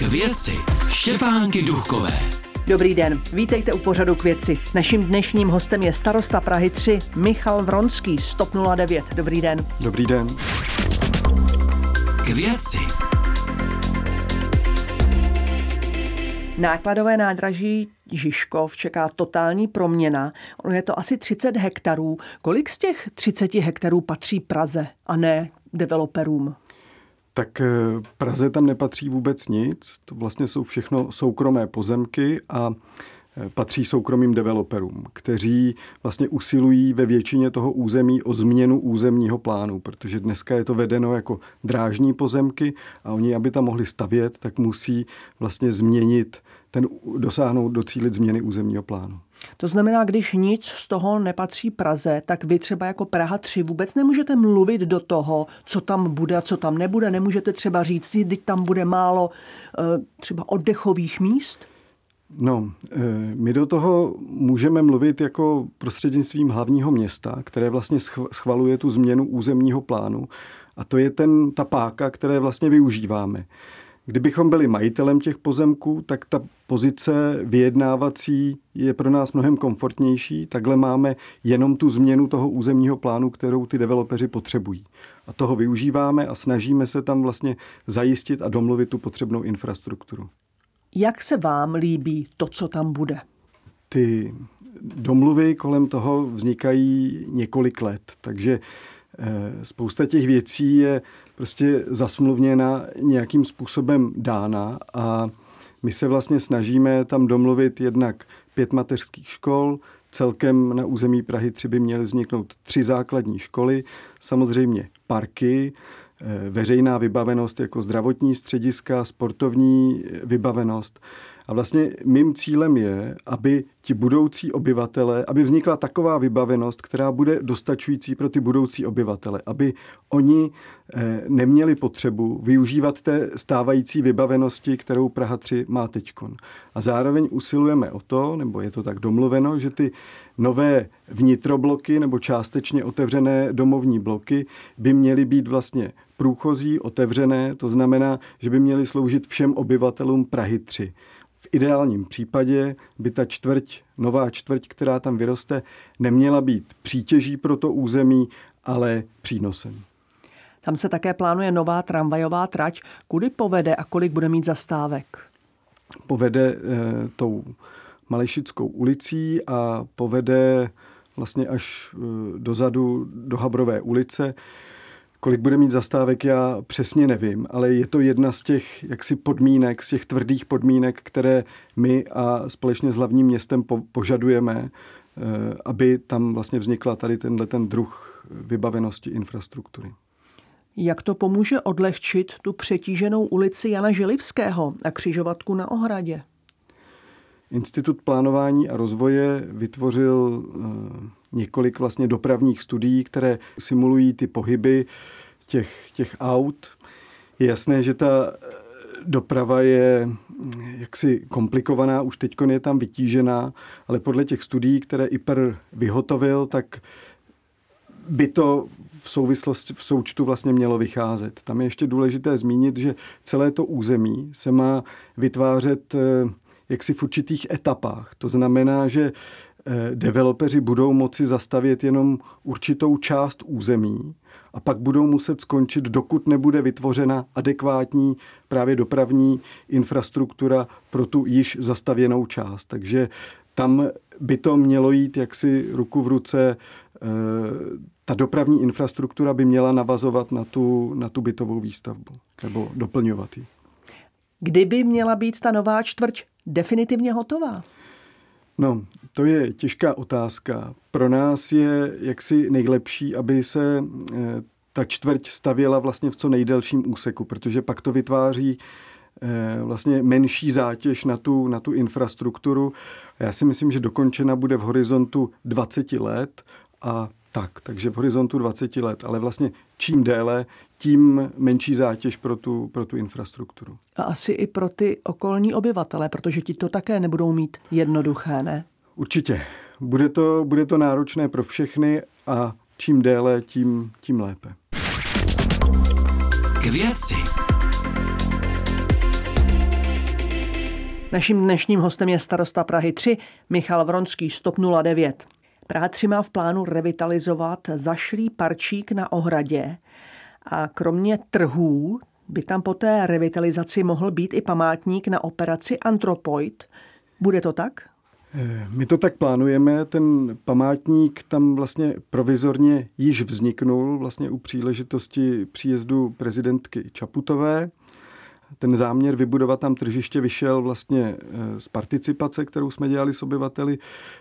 K věci Štěpánky Duchové. Dobrý den, vítejte u pořadu k věci. Naším dnešním hostem je starosta Prahy 3 Michal Vronský, Stop 09. Dobrý den. Dobrý den. K věci Nákladové nádraží Žižkov čeká totální proměna. Ono je to asi 30 hektarů. Kolik z těch 30 hektarů patří Praze a ne developerům? Tak eh, Praze tam nepatří vůbec nic. To vlastně jsou všechno soukromé pozemky a eh, patří soukromým developerům, kteří vlastně usilují ve většině toho území o změnu územního plánu, protože dneska je to vedeno jako drážní pozemky a oni, aby tam mohli stavět, tak musí vlastně změnit ten, dosáhnout, docílit změny územního plánu. To znamená, když nic z toho nepatří Praze, tak vy třeba jako Praha 3 vůbec nemůžete mluvit do toho, co tam bude a co tam nebude. Nemůžete třeba říct, že tam bude málo eh, třeba oddechových míst? No, eh, my do toho můžeme mluvit jako prostřednictvím hlavního města, které vlastně schvaluje tu změnu územního plánu. A to je ten, ta páka, které vlastně využíváme. Kdybychom byli majitelem těch pozemků, tak ta pozice vyjednávací je pro nás mnohem komfortnější. Takhle máme jenom tu změnu toho územního plánu, kterou ty developeři potřebují. A toho využíváme a snažíme se tam vlastně zajistit a domluvit tu potřebnou infrastrukturu. Jak se vám líbí to, co tam bude? Ty domluvy kolem toho vznikají několik let, takže spousta těch věcí je prostě zasmluvněna nějakým způsobem dána a my se vlastně snažíme tam domluvit jednak pět mateřských škol, celkem na území Prahy 3 by měly vzniknout tři základní školy, samozřejmě parky, eh, veřejná vybavenost jako zdravotní střediska, sportovní vybavenost a vlastně mým cílem je, aby ti budoucí obyvatele, aby vznikla taková vybavenost, která bude dostačující pro ty budoucí obyvatele, aby oni eh, neměli potřebu využívat té stávající vybavenosti, kterou Praha 3 má teďkon. A zároveň usilujeme o to, nebo je to tak domluveno, že ty nové vnitrobloky nebo částečně otevřené domovní bloky by měly být vlastně průchozí, otevřené, to znamená, že by měly sloužit všem obyvatelům Prahy 3. V ideálním případě by ta čtvrť, nová čtvrť, která tam vyroste, neměla být přítěží pro to území, ale přínosem. Tam se také plánuje nová tramvajová trať. Kudy povede a kolik bude mít zastávek? Povede e, tou Malešickou ulicí a povede vlastně až e, dozadu do Habrové ulice. Kolik bude mít zastávek, já přesně nevím, ale je to jedna z těch jaksi podmínek, z těch tvrdých podmínek, které my a společně s hlavním městem po, požadujeme, eh, aby tam vlastně vznikla tady tenhle ten druh vybavenosti infrastruktury. Jak to pomůže odlehčit tu přetíženou ulici Jana Želivského a křižovatku na Ohradě? Institut plánování a rozvoje vytvořil eh, několik vlastně dopravních studií, které simulují ty pohyby těch, těch aut. Je jasné, že ta eh, doprava je hm, jaksi komplikovaná, už teď je tam vytížená, ale podle těch studií, které IPR vyhotovil, tak by to v souvislosti, v součtu vlastně mělo vycházet. Tam je ještě důležité zmínit, že celé to území se má vytvářet eh, jaksi v určitých etapách. To znamená, že eh, developeři budou moci zastavět jenom určitou část území a pak budou muset skončit, dokud nebude vytvořena adekvátní právě dopravní infrastruktura pro tu již zastavěnou část. Takže tam by to mělo jít jaksi ruku v ruce. Eh, ta dopravní infrastruktura by měla navazovat na tu, na tu bytovou výstavbu nebo doplňovat ji. Kdyby měla být ta nová čtvrť definitivně hotová? No, to je těžká otázka. Pro nás je jaksi nejlepší, aby se eh, ta čtvrť stavěla vlastně v co nejdelším úseku, protože pak to vytváří eh, vlastně menší zátěž na tu, na tu infrastrukturu. Já si myslím, že dokončena bude v horizontu 20 let a tak, takže v horizontu 20 let, ale vlastně čím déle, tím menší zátěž pro tu, pro tu infrastrukturu. A asi i pro ty okolní obyvatele, protože ti to také nebudou mít jednoduché, ne? Určitě. Bude to, bude to náročné pro všechny a čím déle, tím, tím lépe. K věci. Naším dnešním hostem je starosta Prahy 3 Michal Vronský, Stop 09. Praha 3 má v plánu revitalizovat zašlý parčík na ohradě a kromě trhů by tam po té revitalizaci mohl být i památník na operaci Antropoid. Bude to tak? Eh, my to tak plánujeme, ten památník tam vlastně provizorně již vzniknul vlastně u příležitosti příjezdu prezidentky Čaputové. Ten záměr vybudovat tam tržiště vyšel vlastně eh, z participace, kterou jsme dělali s obyvateli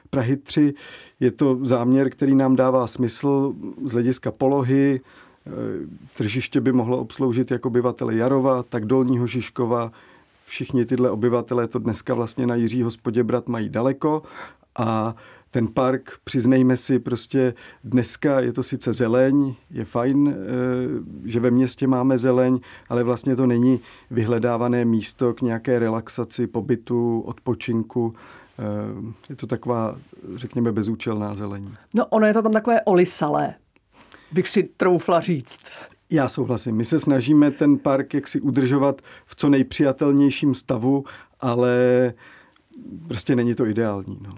Prahy 3. Je to záměr, který nám dává smysl z hlediska polohy. Eh, tržiště by mohlo obsloužit jak obyvatele Jarova, tak Dolního Žižkova, všichni tyhle obyvatelé to dneska vlastně na Jiřího Spoděbrat mají daleko a ten park, přiznejme si, prostě dneska je to sice zeleň, je fajn, eh, že ve městě máme zeleň, ale vlastně to není vyhledávané místo k nějaké relaxaci, pobytu, odpočinku. Eh, je to taková, řekněme, bezúčelná zeleň. No ono je to tam takové olisalé, bych si troufla říct. Já souhlasím. My se snažíme ten park jaksi udržovat v co nejpřijatelnějším stavu, ale prostě není to ideální. No.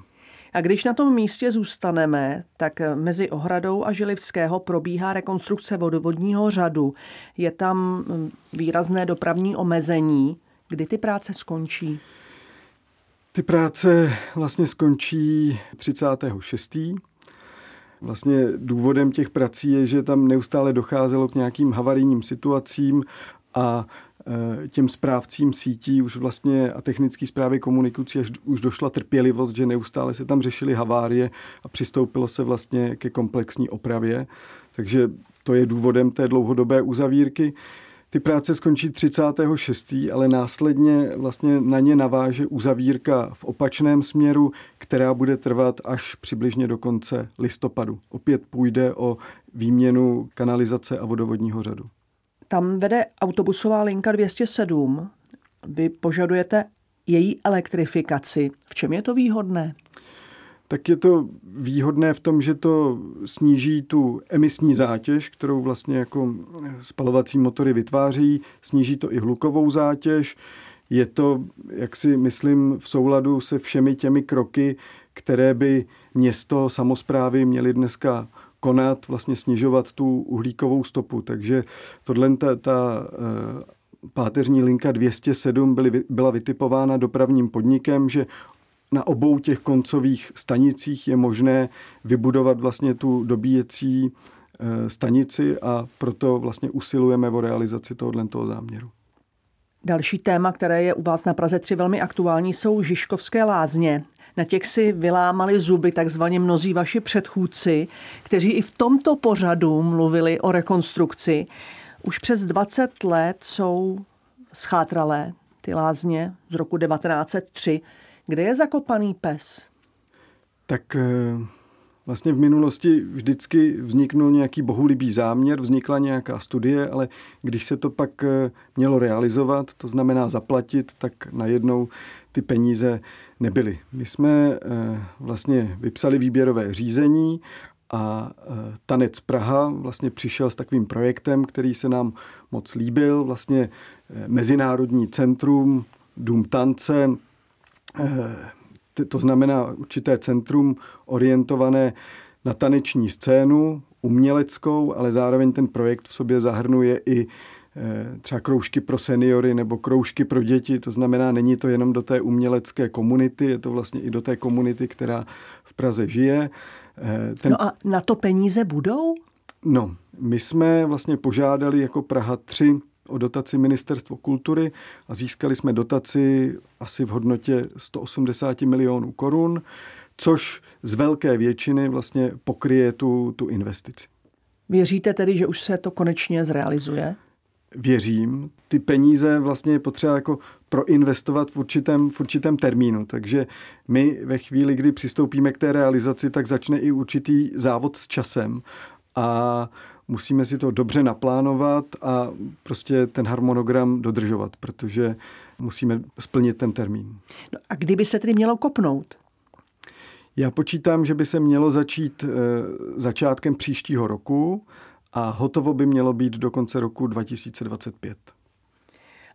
A když na tom místě zůstaneme, tak mezi Ohradou a Žilivského probíhá rekonstrukce vodovodního řadu. Je tam hm, výrazné dopravní omezení. Kdy ty práce skončí? Ty práce vlastně skončí 36. Vlastně důvodem těch prací je, že tam neustále docházelo k nějakým havarijním situacím a těm správcím sítí už vlastně a technické zprávy komunikací už došla trpělivost, že neustále se tam řešily havárie a přistoupilo se vlastně ke komplexní opravě. Takže to je důvodem té dlouhodobé uzavírky. Ty práce skončí 36. ale následně vlastně na ně naváže uzavírka v opačném směru, která bude trvat až přibližně do konce listopadu. Opět půjde o výměnu kanalizace a vodovodního řadu. Tam vede autobusová linka 207. Vy požadujete její elektrifikaci. V čem je to výhodné? tak je to výhodné v tom, že to sníží tu emisní zátěž, kterou vlastně jako spalovací motory vytváří, sníží to i hlukovou zátěž. Je to, jak si myslím, v souladu se všemi těmi kroky, které by město, samozprávy měly dneska konat, vlastně snižovat tu uhlíkovou stopu. Takže tohle ta, ta eh, páteřní linka 207 byly, byla vytipována dopravním podnikem, že na obou těch koncových stanicích je možné vybudovat vlastně tu dobíjecí eh, stanici a proto vlastně usilujeme o realizaci tohoto toho záměru. Další téma, které je u vás na Praze 3 velmi aktuální, jsou Žižkovské lázně. Na těch si vylámali zuby takzvaně mnozí vaši předchůdci, kteří i v tomto pořadu mluvili o rekonstrukci. Už přes 20 let jsou schátralé ty lázně z roku 1903. Kde je zakopaný pes? Tak eh, vlastně v minulosti vždycky vzniknul nějaký bohulibý záměr, vznikla nějaká studie, ale když se to pak eh, mělo realizovat, to znamená zaplatit, tak najednou ty peníze nebyly. My jsme eh, vlastně vypsali výběrové řízení a Tanec Praha vlastně přišel s takovým projektem, který se nám moc líbil, vlastně Mezinárodní centrum Dům tance, Eh, to znamená určité centrum orientované na taneční scénu, uměleckou, ale zároveň ten projekt v sobě zahrnuje i eh, třeba kroužky pro seniory nebo kroužky pro děti. To znamená, není to jenom do té umělecké komunity, je to vlastně i do té komunity, která v Praze žije. Eh, ten... No a na to peníze budou? No, my jsme vlastně požádali jako Praha 3 o dotaci Ministerstvo kultury a získali jsme dotaci asi v hodnotě 180 milionů korun, což z velké většiny vlastně pokryje tu, tu investici. Věříte tedy, že už se to konečně zrealizuje? Věřím. Ty peníze vlastně je potřeba jako proinvestovat v určitém, v určitém termínu. Takže my ve chvíli, kdy přistoupíme k té realizaci, tak začne i určitý závod s časem. A musíme si to dobře naplánovat a prostě ten harmonogram dodržovat, protože musíme splnit ten termín. No a kdyby se tedy mělo kopnout? Já počítám, že by se mělo začít eh, začátkem příštího roku a hotovo by mělo být do konce roku 2025.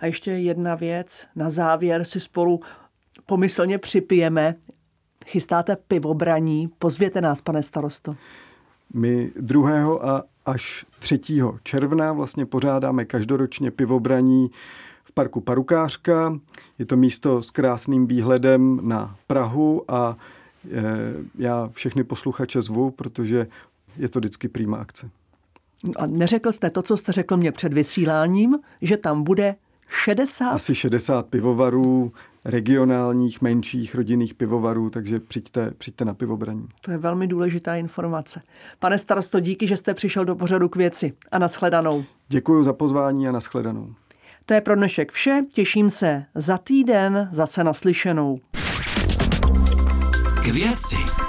A ještě jedna věc. Na závěr si spolu pomyslně připijeme. Chystáte pivobraní. Pozvěte nás, pane starosto. My 2. a až 3. června vlastně pořádáme každoročně pivobraní v parku Parukářka. Je to místo s krásným výhledem na Prahu a e, já všechny posluchače zvu, protože je to vždycky prýma akce. A neřekl jste to, co jste řekl mě před vysíláním, že tam bude 60? Asi 60 pivovarů, regionálních, menších rodinných pivovarů, takže přijďte, přijďte na pivobraní. To je velmi důležitá informace. Pane starosto, díky, že jste přišel do pořadu k věci a nashledanou. Děkuji za pozvání a nashledanou. To je pro dnešek vše, těším se za týden zase naslyšenou. K věci.